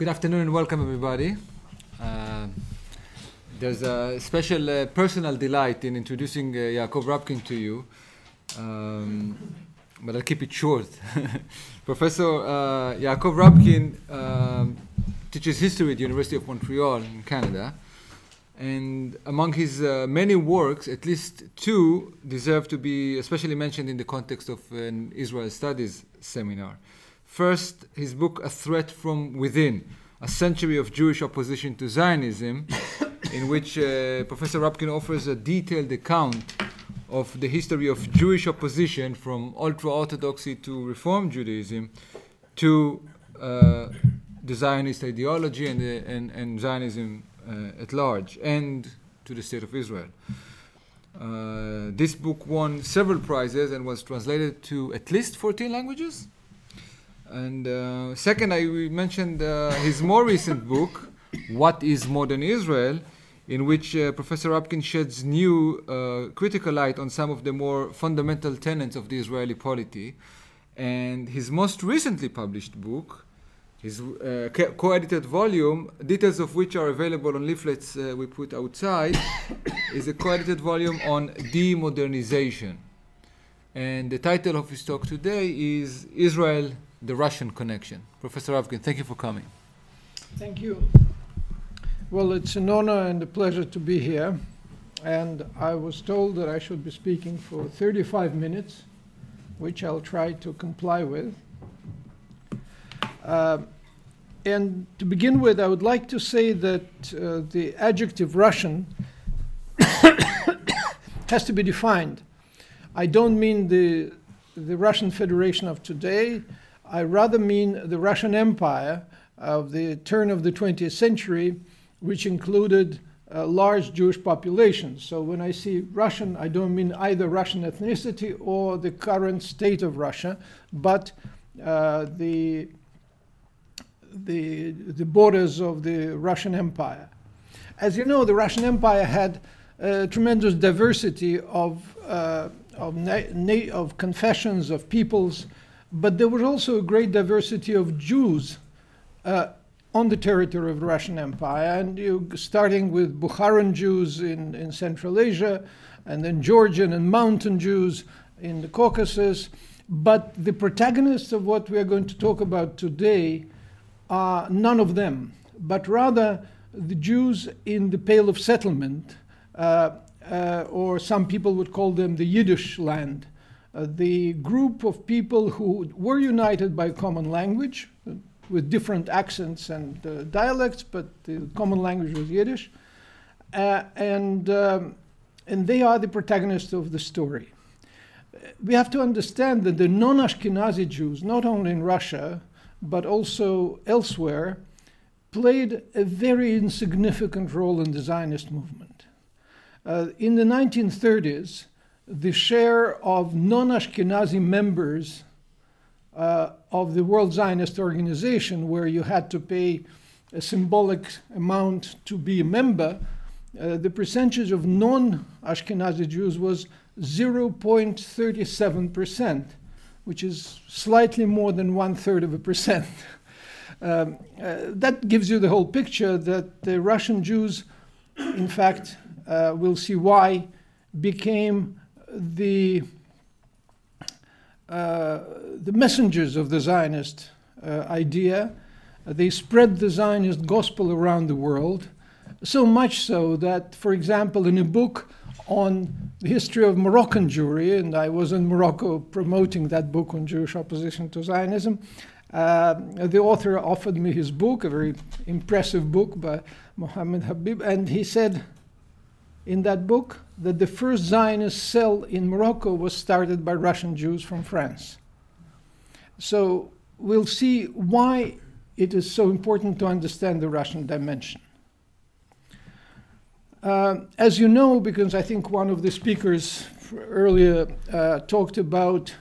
Good afternoon and welcome, everybody. Uh, there's a special uh, personal delight in introducing uh, Yaakov Rabkin to you, um, but I'll keep it short. Professor uh, Yaakov Rabkin um, teaches history at the University of Montreal in Canada, and among his uh, many works, at least two deserve to be especially mentioned in the context of an Israel Studies seminar. First, his book, A Threat from Within A Century of Jewish Opposition to Zionism, in which uh, Professor Rabkin offers a detailed account of the history of Jewish opposition from ultra Orthodoxy to Reform Judaism to uh, the Zionist ideology and, the, and, and Zionism uh, at large, and to the State of Israel. Uh, this book won several prizes and was translated to at least 14 languages. And uh, second, I mentioned uh, his more recent book, What is Modern Israel, in which uh, Professor Rabkin sheds new uh, critical light on some of the more fundamental tenets of the Israeli polity. And his most recently published book, his uh, co edited volume, details of which are available on leaflets uh, we put outside, is a co edited volume on demodernization. And the title of his talk today is Israel the Russian connection. Professor Rabkin, thank you for coming. Thank you. Well, it's an honor and a pleasure to be here. And I was told that I should be speaking for 35 minutes, which I'll try to comply with. Uh, and to begin with, I would like to say that uh, the adjective Russian has to be defined. I don't mean the, the Russian Federation of today, I rather mean the Russian Empire of the turn of the 20th century, which included uh, large Jewish populations. So when I see Russian, I don't mean either Russian ethnicity or the current state of Russia, but uh, the, the, the borders of the Russian Empire. As you know, the Russian Empire had a tremendous diversity of, uh, of, na- of confessions, of peoples, but there was also a great diversity of Jews uh, on the territory of the Russian Empire, and you, starting with Bukharan Jews in, in Central Asia, and then Georgian and mountain Jews in the Caucasus. But the protagonists of what we are going to talk about today are none of them, but rather the Jews in the Pale of Settlement, uh, uh, or some people would call them the Yiddish land, the group of people who were united by common language uh, with different accents and uh, dialects, but the common language was Yiddish. Uh, and, um, and they are the protagonists of the story. We have to understand that the non Ashkenazi Jews, not only in Russia, but also elsewhere, played a very insignificant role in the Zionist movement. Uh, in the 1930s, the share of non Ashkenazi members uh, of the World Zionist Organization, where you had to pay a symbolic amount to be a member, uh, the percentage of non Ashkenazi Jews was 0.37%, which is slightly more than one third of a percent. Um, uh, that gives you the whole picture that the Russian Jews, in fact, uh, we'll see why, became the, uh, the messengers of the Zionist uh, idea. They spread the Zionist gospel around the world, so much so that, for example, in a book on the history of Moroccan Jewry, and I was in Morocco promoting that book on Jewish opposition to Zionism, uh, the author offered me his book, a very impressive book by Mohammed Habib, and he said in that book that the first Zionist cell in Morocco was started by Russian Jews from France. So we'll see why it is so important to understand the Russian dimension. Uh, as you know, because I think one of the speakers earlier uh, talked about,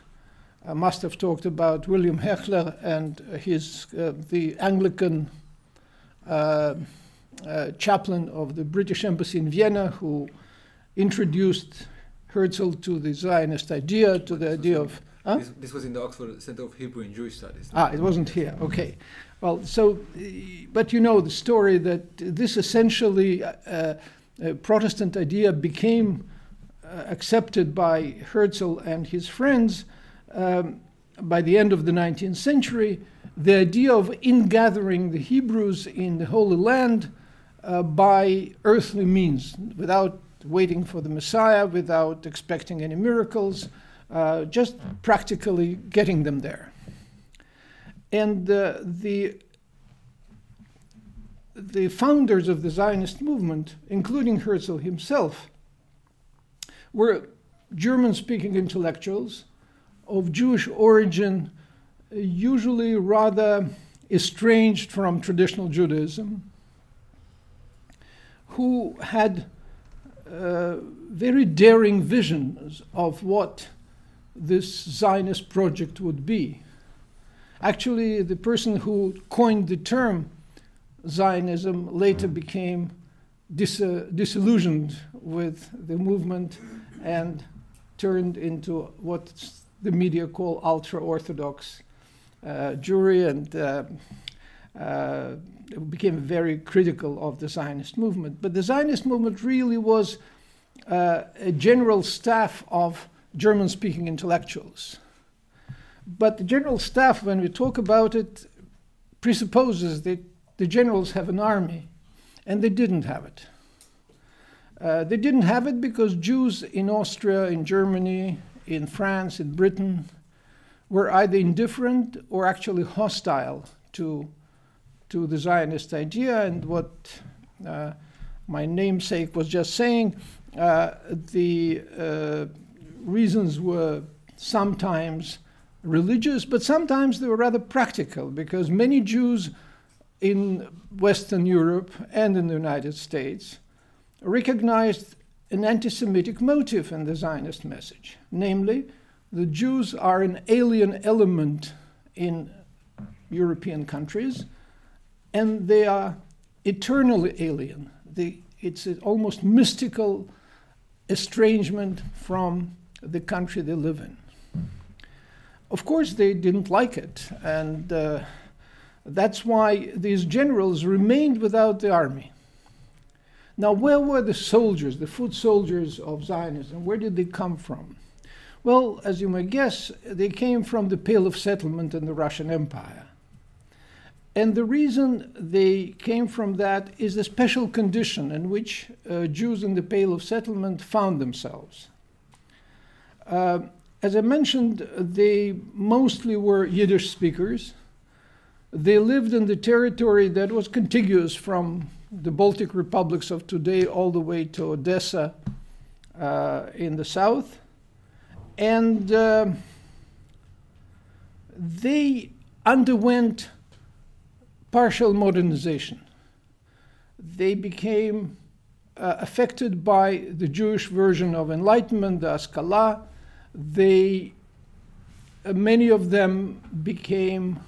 uh, must have talked about William Hechler and his uh, the Anglican uh, chaplain of the British Embassy in Vienna, who introduced Herzl to the Zionist idea, to the idea of Huh? This, this was in the Oxford Center of Hebrew and Jewish Studies. Ah, it wasn't here. Okay. Well, so, but you know the story that this essentially uh, uh, Protestant idea became uh, accepted by Herzl and his friends um, by the end of the 19th century. The idea of ingathering the Hebrews in the Holy Land uh, by earthly means, without waiting for the Messiah, without expecting any miracles, uh, just practically getting them there. And uh, the the founders of the Zionist movement, including Herzl himself, were German speaking intellectuals of Jewish origin, usually rather estranged from traditional Judaism, who had uh, very daring visions of what this Zionist project would be. Actually, the person who coined the term Zionism later became dis- disillusioned with the movement and turned into what the media call ultra Orthodox uh, Jewry and uh, became very critical of the Zionist movement. But the Zionist movement really was uh, a general staff of German speaking intellectuals. But the general staff, when we talk about it, presupposes that the generals have an army, and they didn't have it. Uh, they didn't have it because Jews in Austria, in Germany, in France, in Britain were either indifferent or actually hostile to, to the Zionist idea. And what uh, my namesake was just saying, uh, the uh, reasons were sometimes religious, but sometimes they were rather practical because many Jews in Western Europe and in the United States recognized an anti Semitic motive in the Zionist message. Namely, the Jews are an alien element in European countries, and they are eternally alien. It's an almost mystical estrangement from the country they live in. Of course, they didn't like it, and uh, that's why these generals remained without the army. Now, where were the soldiers, the foot soldiers of Zionism? Where did they come from? Well, as you may guess, they came from the Pale of Settlement in the Russian Empire. And the reason they came from that is the special condition in which uh, Jews in the Pale of Settlement found themselves. Uh, as I mentioned, they mostly were Yiddish speakers. They lived in the territory that was contiguous from the Baltic republics of today all the way to Odessa uh, in the south. And uh, they underwent partial modernization. They became uh, affected by the Jewish version of Enlightenment, the Haskalah. They, uh, many of them became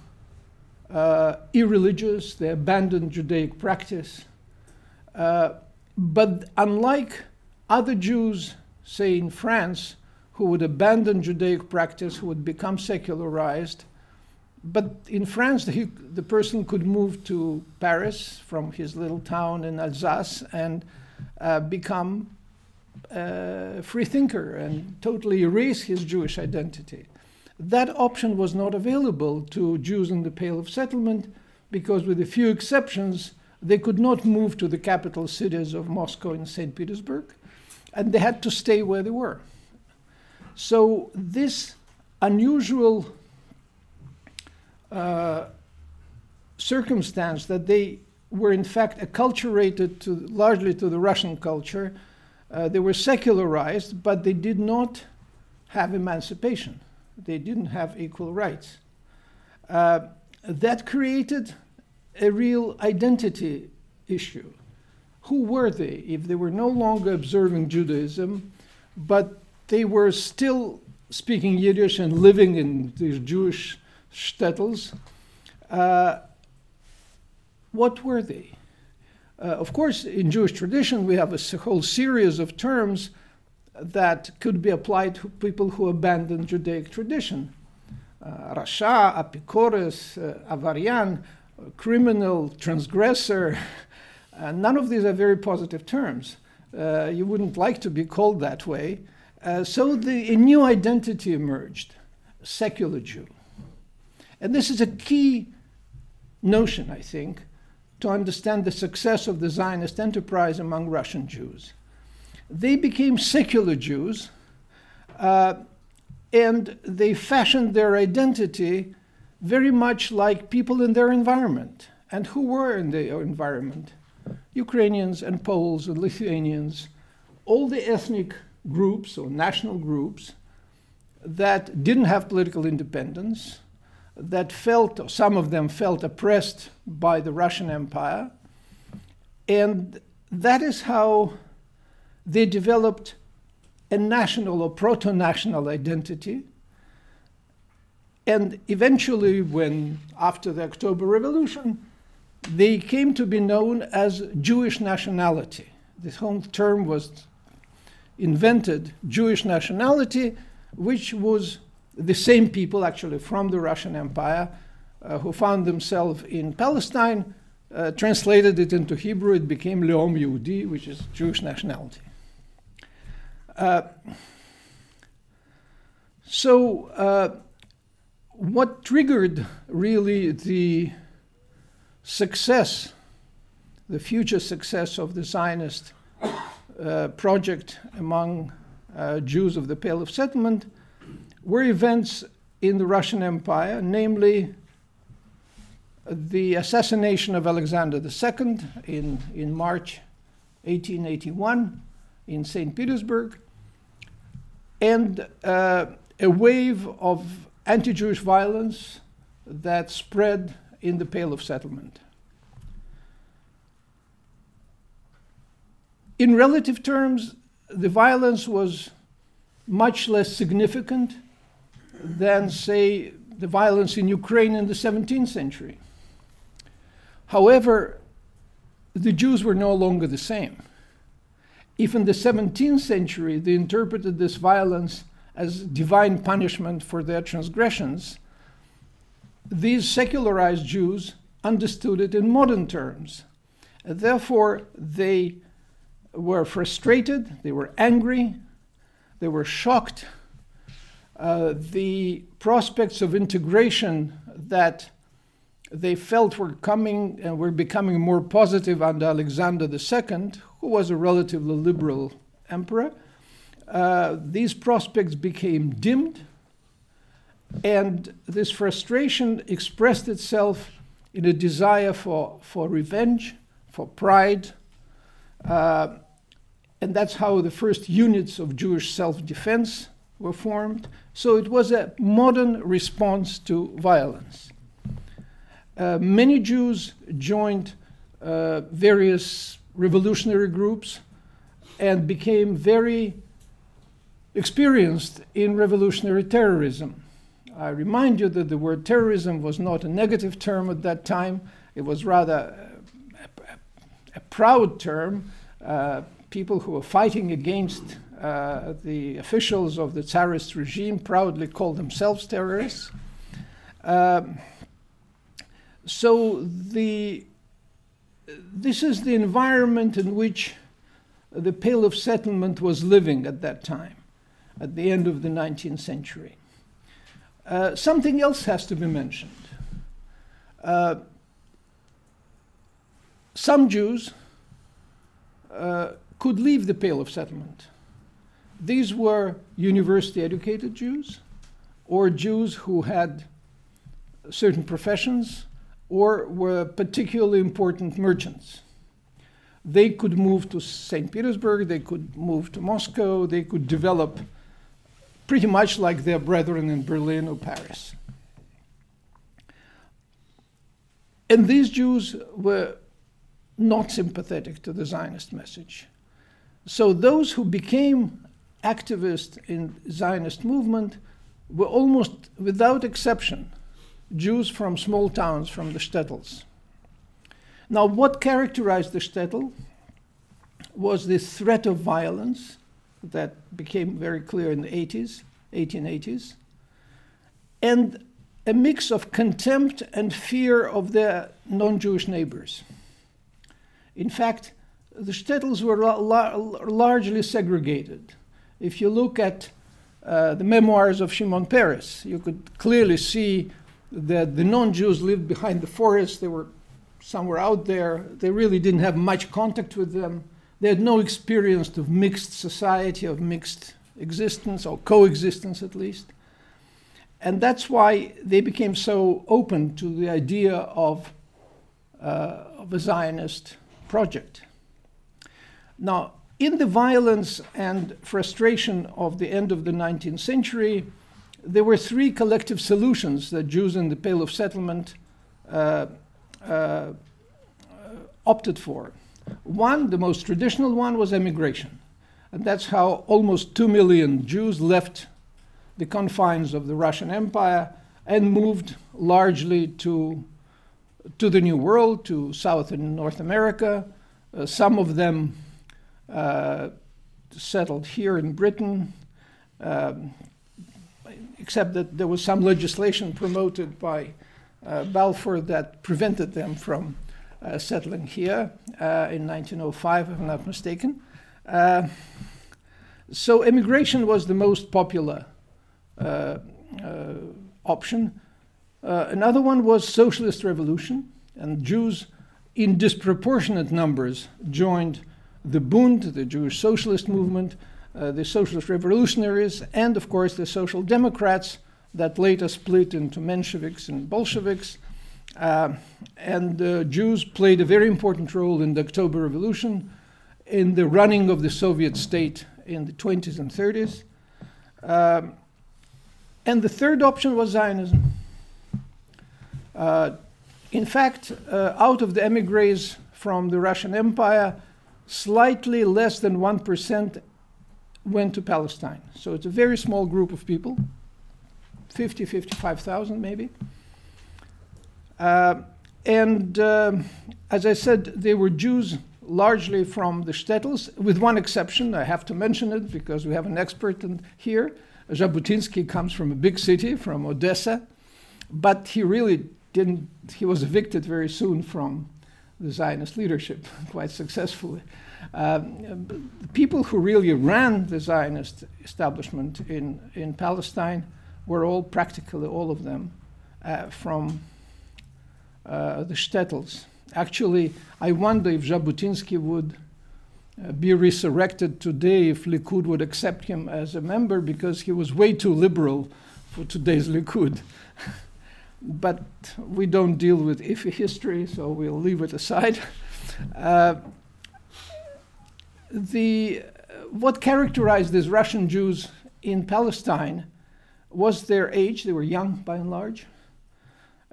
uh, irreligious, they abandoned Judaic practice. Uh, but unlike other Jews, say in France, who would abandon Judaic practice, who would become secularized, but in France, the, the person could move to Paris from his little town in Alsace and uh, become a free thinker and totally erase his Jewish identity. That option was not available to Jews in the Pale of Settlement because, with a few exceptions, they could not move to the capital cities of Moscow and St. Petersburg, and they had to stay where they were. So, this unusual uh, circumstance that they were, in fact, acculturated to, largely to the Russian culture, uh, they were secularized, but they did not have emancipation they didn't have equal rights. Uh, that created a real identity issue. Who were they if they were no longer observing Judaism, but they were still speaking Yiddish and living in these Jewish shtetls? Uh, what were they? Uh, of course, in Jewish tradition, we have a whole series of terms that could be applied to people who abandoned Judaic tradition. Uh, Rasha, Apikoros, uh, Avarian, criminal, transgressor, uh, none of these are very positive terms. Uh, you wouldn't like to be called that way. Uh, so the, a new identity emerged secular Jew. And this is a key notion, I think, to understand the success of the Zionist enterprise among Russian Jews. They became secular Jews uh, and they fashioned their identity very much like people in their environment. And who were in their environment? Ukrainians and Poles and Lithuanians, all the ethnic groups or national groups that didn't have political independence, that felt, or some of them felt oppressed by the Russian Empire. And that is how they developed a national or proto national identity. And eventually, when after the October Revolution, they came to be known as Jewish nationality. This whole term was invented, Jewish nationality, which was the same people actually from the Russian Empire uh, who found themselves in Palestine, uh, translated it into Hebrew, it became Leom Yehudi, which is Jewish nationality. Uh, so, uh, what triggered really the success, the future success of the Zionist uh, project among uh, Jews of the Pale of Settlement were events in the Russian Empire, namely the assassination of Alexander II in, in March 1881 in St. Petersburg, and uh, a wave of anti Jewish violence that spread in the Pale of Settlement. In relative terms, the violence was much less significant than, say, the violence in Ukraine in the 17th century. However, the Jews were no longer the same. If in the 17th century they interpreted this violence as divine punishment for their transgressions, these secularized Jews understood it in modern terms. Therefore, they were frustrated, they were angry, they were shocked uh, the prospects of integration that they felt were coming and were becoming more positive under Alexander II, who was a relatively liberal emperor. Uh, these prospects became dimmed, and this frustration expressed itself in a desire for, for revenge, for pride, uh, and that's how the first units of Jewish self defense were formed. So it was a modern response to violence. Uh, many Jews joined uh, various revolutionary groups and became very experienced in revolutionary terrorism. I remind you that the word terrorism was not a negative term at that time, it was rather a, a, a proud term. Uh, people who were fighting against uh, the officials of the Tsarist regime proudly called themselves terrorists. Um, so the, this is the environment in which the Pale of Settlement was living at that time, at the end of the 19th century. Uh, something else has to be mentioned. Uh, some Jews uh, could leave the Pale of Settlement. These were university educated Jews or Jews who had certain professions or were particularly important merchants. They could move to St. Petersburg, they could move to Moscow, they could develop pretty much like their brethren in Berlin or Paris. And these Jews were not sympathetic to the Zionist message. So those who became activists in Zionist movement were almost without exception Jews from small towns, from the shtetls. Now, what characterized the shtetl was the threat of violence that became very clear in the 80s, 1880s, and a mix of contempt and fear of their non Jewish neighbors. In fact, the shtetls were la- la- largely segregated. If you look at uh, the memoirs of Shimon Peres, you could clearly see that the non Jews lived behind the forest. They were somewhere out there. They really didn't have much contact with them. They had no experience of mixed society, of mixed existence, or coexistence at least. And that's why they became so open to the idea of, uh, of a Zionist project. Now, in the violence and frustration of the end of the 19th century, there were three collective solutions that Jews in the Pale of Settlement uh, uh, opted for. One, the most traditional one, was emigration. And that's how almost 2 million Jews left the confines of the Russian Empire and moved largely to, to the New World, to South and North America. Uh, some of them settled here in Britain, um, except that there was some legislation promoted by uh, Balfour that prevented them from uh, settling here uh, in 1905, if I'm not mistaken. Uh, so immigration was the most popular uh, uh, option. another one was socialist revolution, and Jews in disproportionate numbers joined the Bund, the Jewish socialist movement, uh, the socialist revolutionaries, and of course the social democrats that later split into Mensheviks and Bolsheviks. Uh, and the Jews played a very important role in the October Revolution, in the running of the Soviet state in the 20s and 30s. Um, and the third option was Zionism. Uh, in fact, uh, out of the emigres from the Russian Empire, slightly less than 1% went to Palestine. So it's a very small group of people, 50, 55,000 maybe. Uh, and uh, as I said, they were Jews largely from the shtetls, with one exception. I have to mention it because we have an expert in here. Jabotinsky comes from a big city, from Odessa, but he really didn't, he was evicted very soon from the Zionist leadership, quite successfully. Um, the people who really ran the Zionist establishment in, in Palestine were all, practically all of them, uh, from uh, the shtetls. Actually, I wonder if Jabotinsky would uh, be resurrected today if Likud would accept him as a member because he was way too liberal for today's Likud. but we don't deal with iffy history, so we'll leave it aside. Uh, the, what characterized these Russian Jews in Palestine was their age. They were young by and large.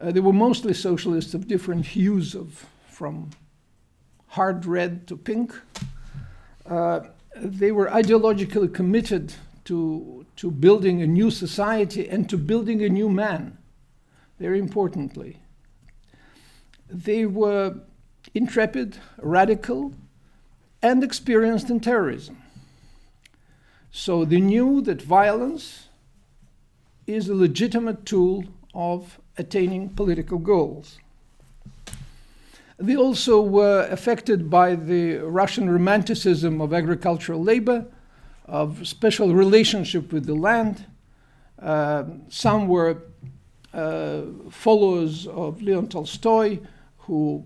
Uh, they were mostly socialists of different hues, of, from hard red to pink. Uh, they were ideologically committed to, to building a new society and to building a new man, very importantly. They were intrepid, radical, and experienced in terrorism. So they knew that violence is a legitimate tool of attaining political goals. They also were affected by the Russian romanticism of agricultural labor, of special relationship with the land. Uh, some were followers of Leon Tolstoy, who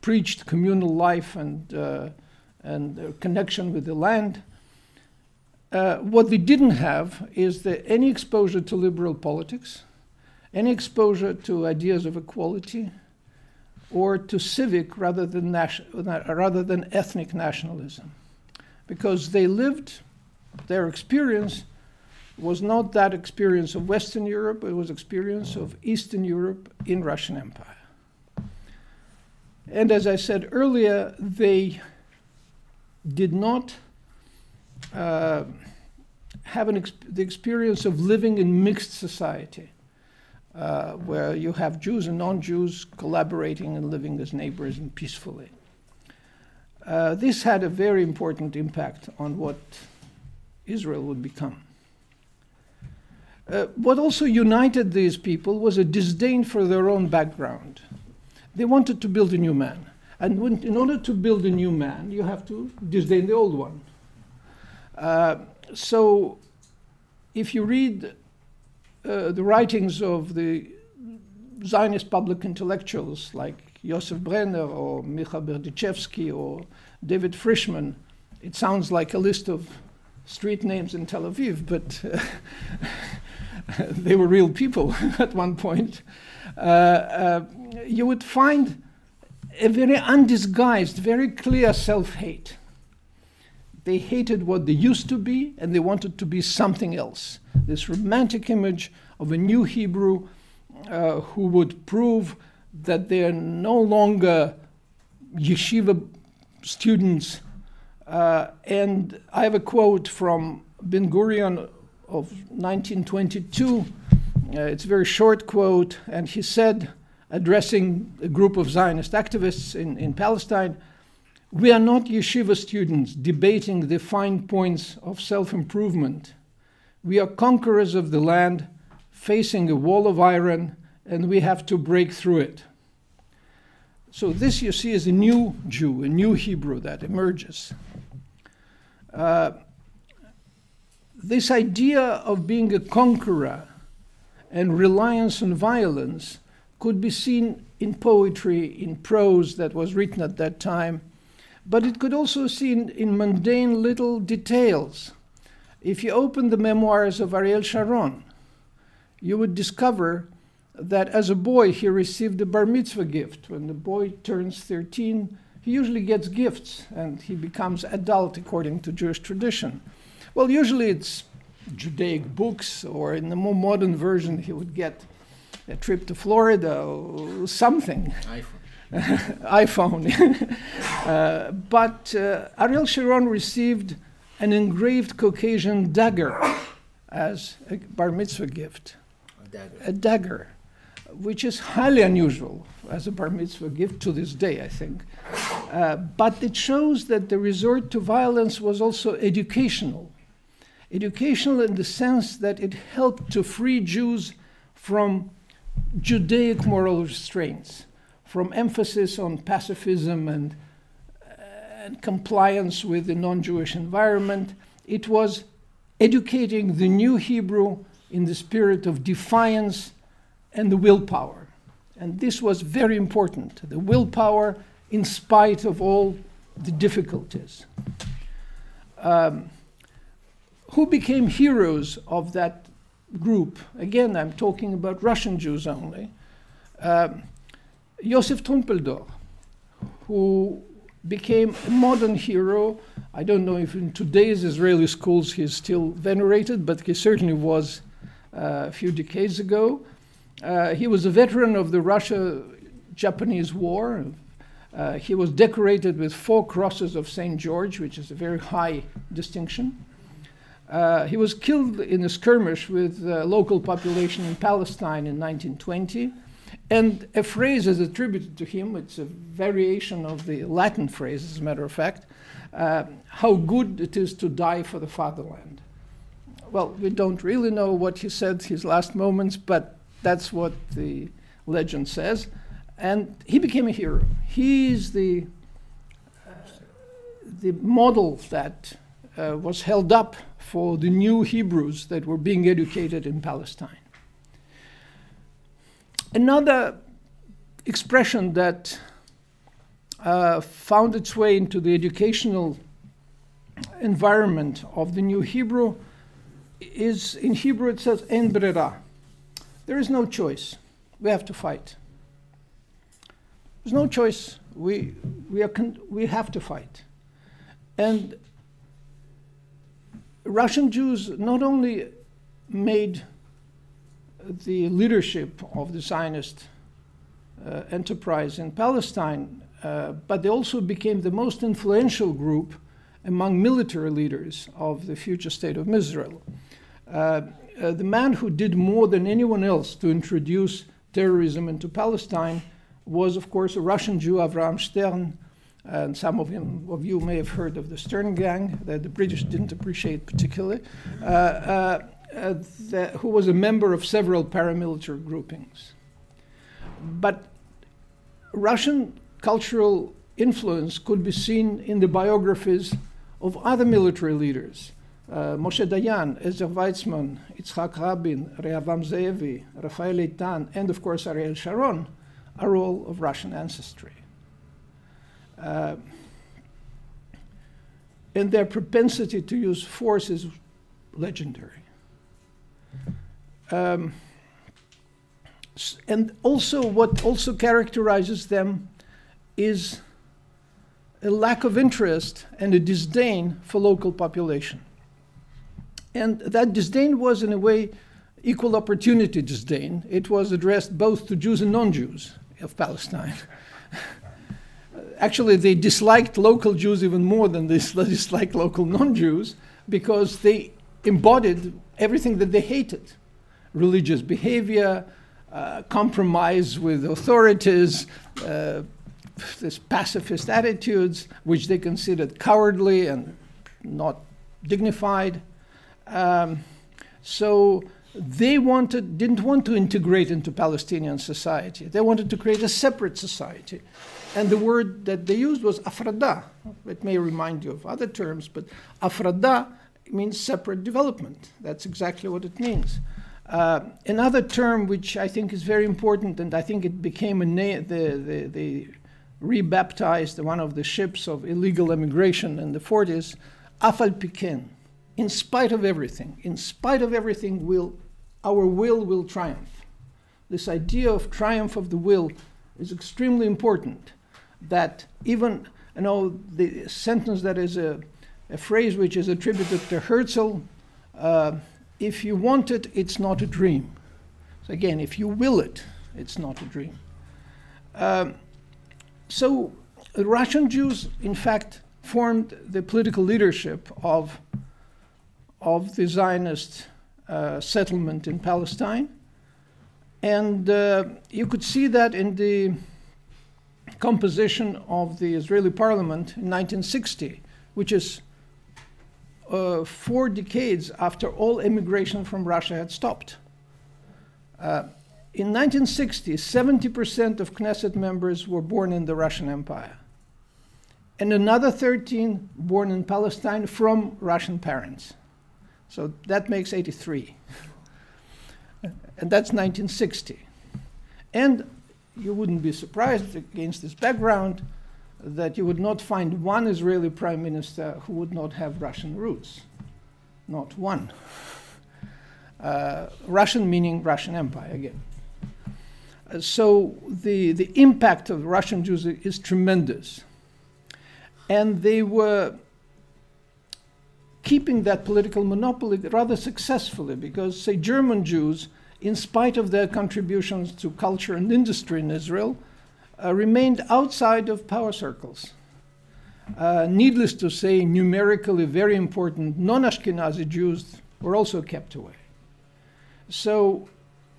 preached communal life and, uh, and connection with the land. Uh, what they didn't have is that any exposure to liberal politics, any exposure to ideas of equality, or to civic rather than, rather than ethnic nationalism. Because they lived, their experience was not that experience of Western Europe, it was experience of Eastern Europe in Russian Empire. And as I said earlier, they did not uh, have exp- the experience of living in mixed society, uh, where you have Jews and non Jews collaborating and living as neighbors and peacefully. Uh, this had a very important impact on what Israel would become. Uh, what also united these people was a disdain for their own background. They wanted to build a new man. And when, in order to build a new man, you have to disdain the old one. Uh, so, if you read uh, the writings of the Zionist public intellectuals like Josef Brenner or Micha Berdichevsky or David Frischman, it sounds like a list of street names in Tel Aviv, but uh, they were real people at one point. Uh, uh, you would find a very undisguised, very clear self hate. They hated what they used to be and they wanted to be something else. This romantic image of a new Hebrew uh, who would prove that they are no longer yeshiva students. Uh, and I have a quote from Ben Gurion of 1922. Uh, it's a very short quote, and he said, addressing a group of Zionist activists in, in Palestine, we are not yeshiva students debating the fine points of self improvement. We are conquerors of the land, facing a wall of iron, and we have to break through it. So, this you see is a new Jew, a new Hebrew that emerges. Uh, this idea of being a conqueror and reliance on violence could be seen in poetry, in prose that was written at that time, but it could also be seen in mundane little details. If you open the memoirs of Ariel Sharon, you would discover that as a boy he received a bar mitzvah gift. When the boy turns 13, he usually gets gifts and he becomes adult according to Jewish tradition. Well, usually it's Judaic books, or in the more modern version, he would get a trip to Florida or something. iPhone. iPhone. uh, but uh, Ariel Sharon received an engraved Caucasian dagger as a bar mitzvah gift. A dagger. A dagger, which is highly unusual as a bar mitzvah gift to this day, I think. Uh, but it shows that the resort to violence was also educational. Educational in the sense that it helped to free Jews from Judaic moral restraints, from emphasis on pacifism and, uh, and compliance with the non Jewish environment. It was educating the new Hebrew in the spirit of defiance and the willpower. And this was very important the willpower in spite of all the difficulties. Um, who became heroes of that group? Again, I'm talking about Russian Jews only. Um, Josef Trumpeldor, who became a modern hero. I don't know if in today's Israeli schools he's still venerated, but he certainly was uh, a few decades ago. Uh, he was a veteran of the Russia Japanese War. Uh, he was decorated with four crosses of St. George, which is a very high distinction. Uh, he was killed in a skirmish with the local population in Palestine in 1920. And a phrase is attributed to him, it's a variation of the Latin phrase, as a matter of fact, uh, how good it is to die for the fatherland. Well, we don't really know what he said his last moments, but that's what the legend says. And he became a hero. He's the, uh, the model that uh, was held up for the new Hebrews that were being educated in Palestine. Another expression that uh, found its way into the educational environment of the new Hebrew is in Hebrew it says en brera. There is no choice. We have to fight. There's no choice. We, we, are con- we have to fight. And Russian Jews not only made the leadership of the Zionist uh, enterprise in Palestine, uh, but they also became the most influential group among military leaders of the future state of Israel. Uh, uh the man who did more than anyone else to introduce terrorism into Palestine was, of course, a Russian Jew, Avraham Stern, and some of, him, of you may have heard of the Stern Gang that the British didn't appreciate particularly, uh, uh, uh, that, who was a member of several paramilitary groupings. But Russian cultural influence could be seen in the biographies of other military leaders. Uh, Moshe Dayan, Ezer Weizman, Yitzhak Rabin, Rehavam Ze'evi, Rafael Eitan, and of course Ariel Sharon are all of Russian ancestry. Uh, and their propensity to use force is legendary. Um, and also, what also characterizes them is a lack of interest and a disdain for local population. And that disdain was, in a way, equal opportunity disdain. It was addressed both to Jews and non Jews of Palestine. Actually, they disliked local Jews even more than they disliked local non Jews because they embodied everything that they hated religious behavior, uh, compromise with authorities, uh, this pacifist attitudes, which they considered cowardly and not dignified. Um, so they wanted, didn't want to integrate into Palestinian society. They wanted to create a separate society. And the word that they used was afrada. It may remind you of other terms, but afrada means separate development. That's exactly what it means. Uh, another term which I think is very important, and I think it became a na- the, the, the rebaptized one of the ships of illegal immigration in the 40s, Af Al Pi Chen. In spite of everything, in spite of everything, will, our will will triumph. This idea of triumph of the will is extremely important. That even, you know, the sentence that is a, a phrase which is attributed to Herzl. Uh, if you want it, it's not a dream. So again, if you will it, it's not a dream. Um, so Russian Jews, in fact, formed the political leadership of, of the Zionist uh, settlement in Palestine. And uh, you could see that in the composition of the Israeli parliament in 1960, which is uh, four decades after all immigration from Russia had stopped. Uh, in 1960, 70% of Knesset members were born in the Russian Empire, and another 13 born in Palestine from Russian parents. So that makes 83. and that's 1960. And you wouldn't be surprised against this background that you would not find one Israeli prime minister who would not have Russian roots. Not one. Uh, Russian meaning Russian Empire again. Uh, so the, the impact of Russian Jews is tremendous. And they were keeping that political monopoly rather successfully because, say, German Jews, in spite of their contributions to culture and industry in Israel, uh, remained outside of power circles. Uh, needless to say, numerically very important non Ashkenazi Jews were also kept away. So,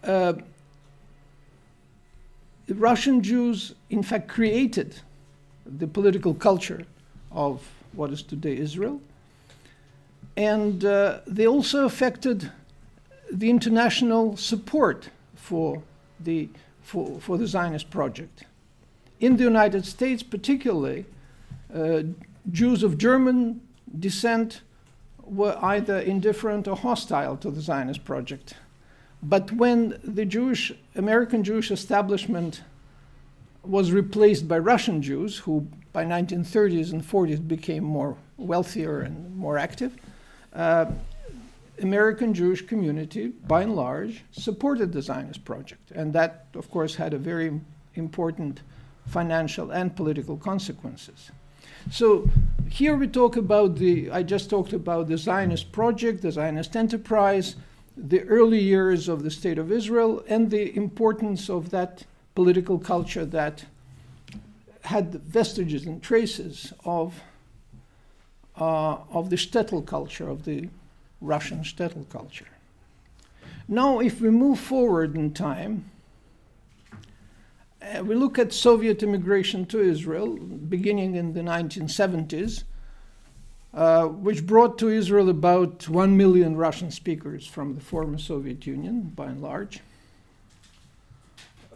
uh, the Russian Jews, in fact, created the political culture of what is today Israel. And uh, they also affected the international support for the, for, for the Zionist project in the United States, particularly, uh, Jews of German descent were either indifferent or hostile to the Zionist project. But when the Jewish, American Jewish establishment was replaced by Russian Jews, who by 1930s and 40s became more wealthier and more active, uh, American Jewish community, by and large, supported the Zionist project. And that, of course, had a very important financial and political consequences. So here we talk about the, I just talked about the Zionist project, the Zionist enterprise, the early years of the State of Israel, and the importance of that political culture that had vestiges and traces of, uh, of the shtetl culture, of the Russian shtetl culture. Now, if we move forward in time, uh, we look at Soviet immigration to Israel, beginning in the 1970s, uh, which brought to Israel about 1 million Russian speakers from the former Soviet Union, by and large.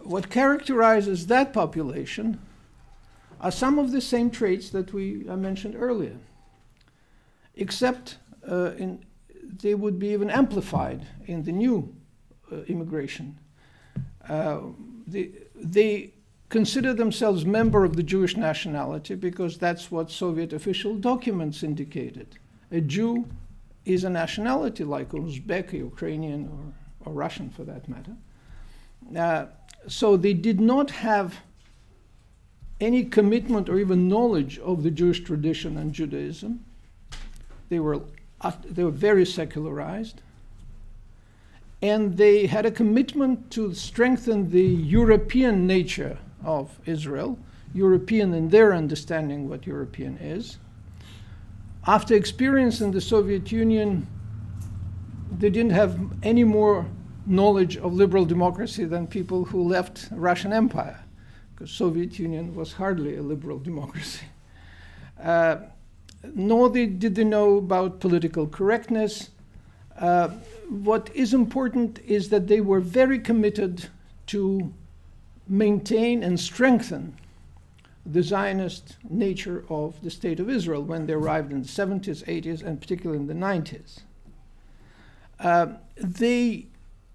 What characterizes that population are some of the same traits that we I mentioned earlier, except uh, in, they would be even amplified in the new uh, immigration. Uh, the, they consider themselves member of the Jewish nationality because that's what Soviet official documents indicated. A Jew is a nationality like Uzbek, Ukrainian, or, or Russian for that matter. Uh, so they did not have any commitment or even knowledge of the Jewish tradition and Judaism. They were, they were very secularized and they had a commitment to strengthen the European nature of Israel, European in their understanding what European is. After experience in the Soviet Union, they didn't have any more knowledge of liberal democracy than people who left Russian Empire, because Soviet Union was hardly a liberal democracy. Uh, nor did they know about political correctness. Uh, what is important is that they were very committed to maintain and strengthen the Zionist nature of the State of Israel when they arrived in the 70s, 80s, and particularly in the 90s. Uh, they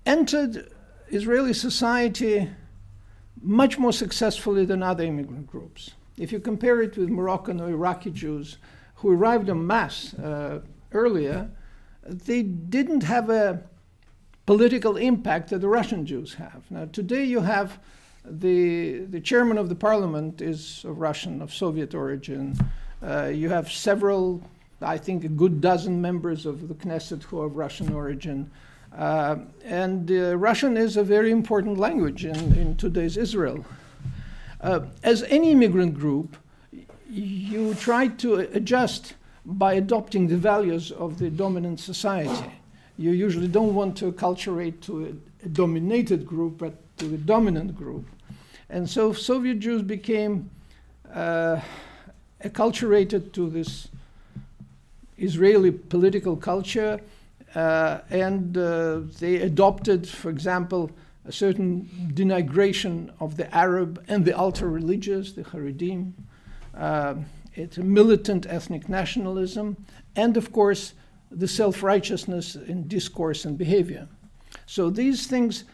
entered Israeli society much more successfully than other immigrant groups. If you compare it with Moroccan or Iraqi Jews who arrived en masse uh, earlier, they didn't have a political impact that the Russian Jews have. Now, today you have the, the chairman of the parliament is of Russian, of Soviet origin. Uh, you have several, I think, a good dozen members of the Knesset who are of Russian origin. Uh, and uh, Russian is a very important language in, in today's Israel. Uh, as any immigrant group, you try to adjust by adopting the values of the dominant society. You usually don't want to acculturate to a, a dominated group, but to the dominant group. And so Soviet Jews became uh, acculturated to this Israeli political culture, uh, and uh, they adopted, for example, a certain denigration of the Arab and the ultra religious, the Haredim. Uh, it's a militant ethnic nationalism, and of course, the self righteousness in discourse and behavior. So these things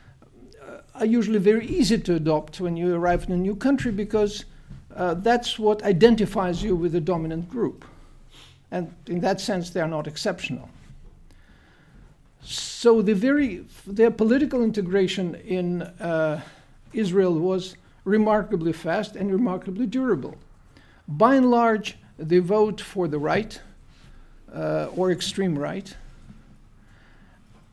uh, are usually very easy to adopt when you arrive in a new country because uh, that's what identifies you with the dominant group. And in that sense, they are not exceptional. So the very, their political integration in uh, Israel was remarkably fast and remarkably durable. By and large, they vote for the right uh, or extreme right.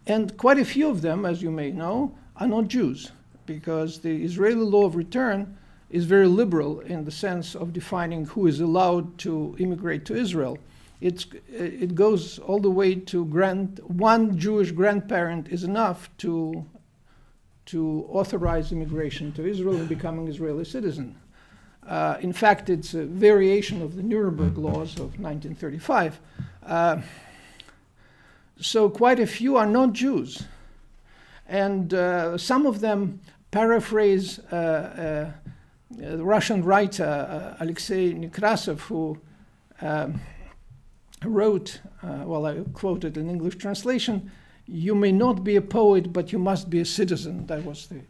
And quite a few of them, as you may know, are not Jews, because the Israeli law of return is very liberal in the sense of defining who is allowed to immigrate to Israel. It's, it goes all the way to grant one Jewish grandparent is enough to, to authorize immigration to Israel and becoming Israeli citizen. Uh, in fact, it's a variation of the Nuremberg laws of 1935. Uh, so, quite a few are not Jews. And uh, some of them paraphrase uh, uh, the Russian writer uh, Alexei Nekrasov, who um, wrote, well, I quoted an English translation, You may not be a poet, but you must be a citizen. That was the,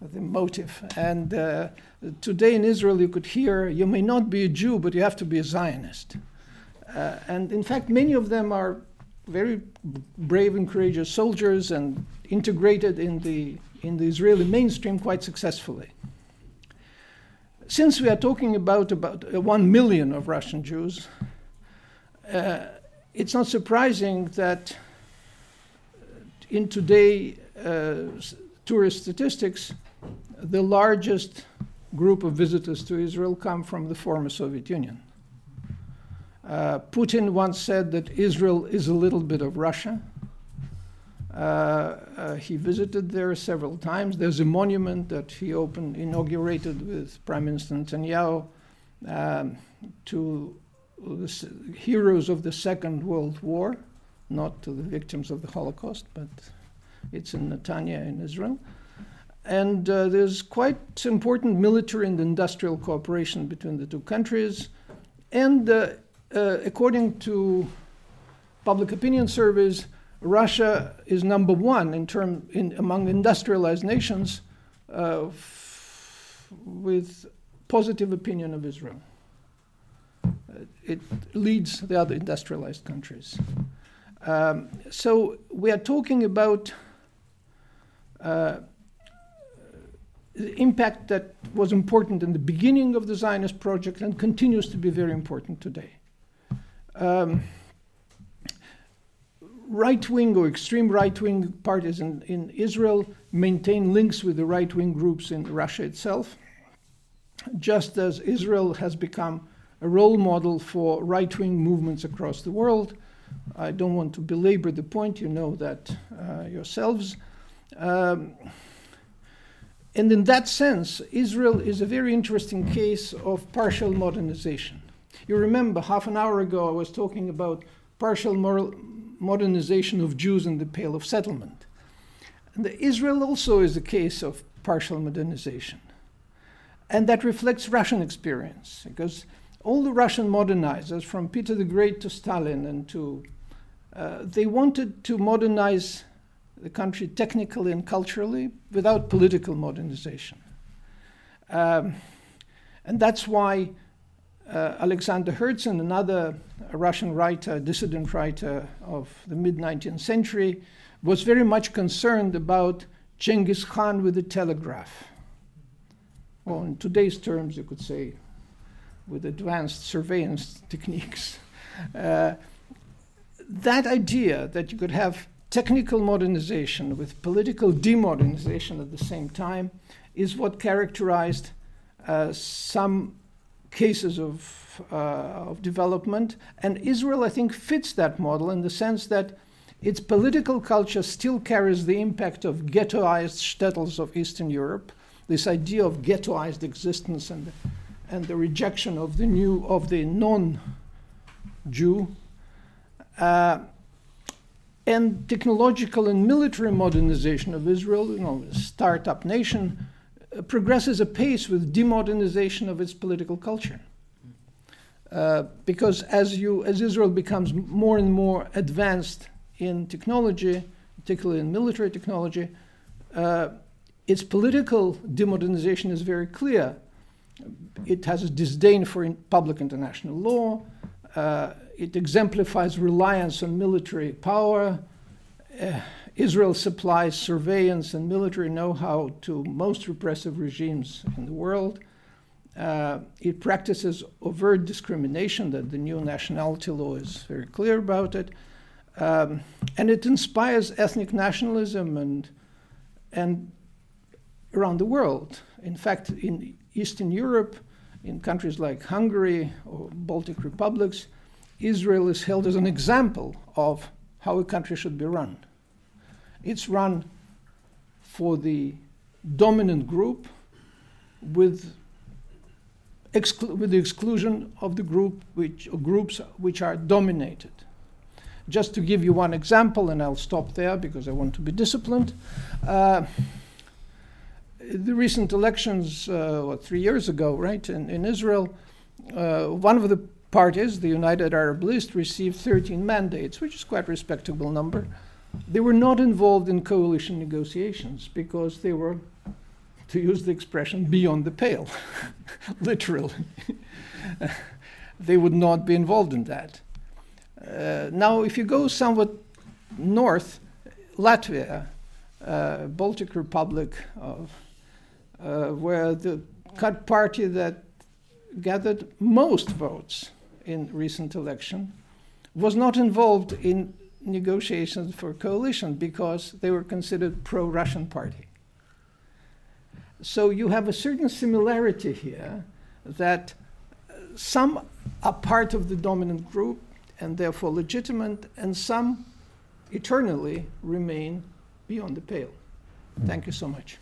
the motive. And today in Israel, you could hear, you may not be a Jew, but you have to be a Zionist. Uh, and in fact, many of them are very brave and courageous soldiers and integrated in the, in the Israeli mainstream quite successfully. Since we are talking about about uh, one million of Russian Jews, uh, it's not surprising that in today uh, tourist statistics, the largest group of visitors to Israel come from the former Soviet Union. Uh, Putin once said that Israel is a little bit of Russia. Uh, Uh, he visited there several times. There's a monument that he opened, inaugurated with Prime Minister Netanyahu um, to the heroes of the Second World War, not to the victims of the Holocaust, but it's in Netanya in Israel. And uh, there's quite important military and industrial cooperation between the two countries. And uh, uh, according to public opinion surveys, Russia is number one in term in, among industrialized nations uh, f- with positive opinion of Israel. Uh, it leads the other industrialized countries. Um, so we are talking about uh, impact that was important in the beginning of the Zionist project and continues to be very important today. Um, right wing or extreme right wing parties in, in Israel maintain links with the right wing groups in Russia itself, just as Israel has become a role model for right wing movements across the world. I don't want to belabor the point, you know that uh, yourselves. Um, and in that sense, Israel is a very interesting case of partial modernization. You remember half an hour ago I was talking about partial modernization of Jews in the Pale of Settlement. And Israel also is a case of partial modernization. And that reflects Russian experience, because all the Russian modernizers, from Peter the Great to Stalin and to, uh, they wanted to modernize the country technically and culturally without political modernization. Um, and that's why uh, Alexander Herzen, another Russian writer, dissident writer of the mid 19th century, was very much concerned about Genghis Khan with the telegraph. Well, in today's terms, you could say with advanced surveillance techniques. Uh, that idea that you could have technical modernization with political demodernization at the same time is what characterized uh, some cases of, uh, of development. And Israel, I think, fits that model in the sense that its political culture still carries the impact of ghettoized shtetls of Eastern Europe, this idea of ghettoized existence and, and the rejection of the new, of the non Jew. Uh, and technological and military modernization of Israel, you know, startup nation, uh, progresses apace with demodernization of its political culture. Uh, because as, you, as Israel becomes more and more advanced in technology, particularly in military technology, uh, its political demodernization is very clear. It has a disdain for in public international law. It exemplifies reliance on military power. Uh, Israel supplies surveillance and military know how to most repressive regimes in the world. Uh, it practices overt discrimination, that the new nationality law is very clear about it. Um, and it inspires ethnic nationalism and, and around the world. In fact, in Eastern Europe, in countries like Hungary or Baltic republics, Israel is held as an example of how a country should be run. It's run for the dominant group with, exclu- with the exclusion of the group which, groups which are dominated. Just to give you one example, and I'll stop there because I want to be disciplined. Uh, the recent elections, uh, what, three years ago, right, in, in Israel, uh, one of the parties, the United Arab List, received 13 mandates, which is quite a respectable number. They were not involved in coalition negotiations because they were, to use the expression, beyond the pale, literally. they would not be involved in that. Uh, now, if you go somewhat north, Latvia, uh, Baltic Republic, of, uh, where the cut party that gathered most votes in recent election was not involved in negotiations for coalition because they were considered pro-Russian party. So you have a certain similarity here that uh, some are part of the dominant group and therefore legitimate, and some eternally remain beyond the pale. Hmm. Thank you so much.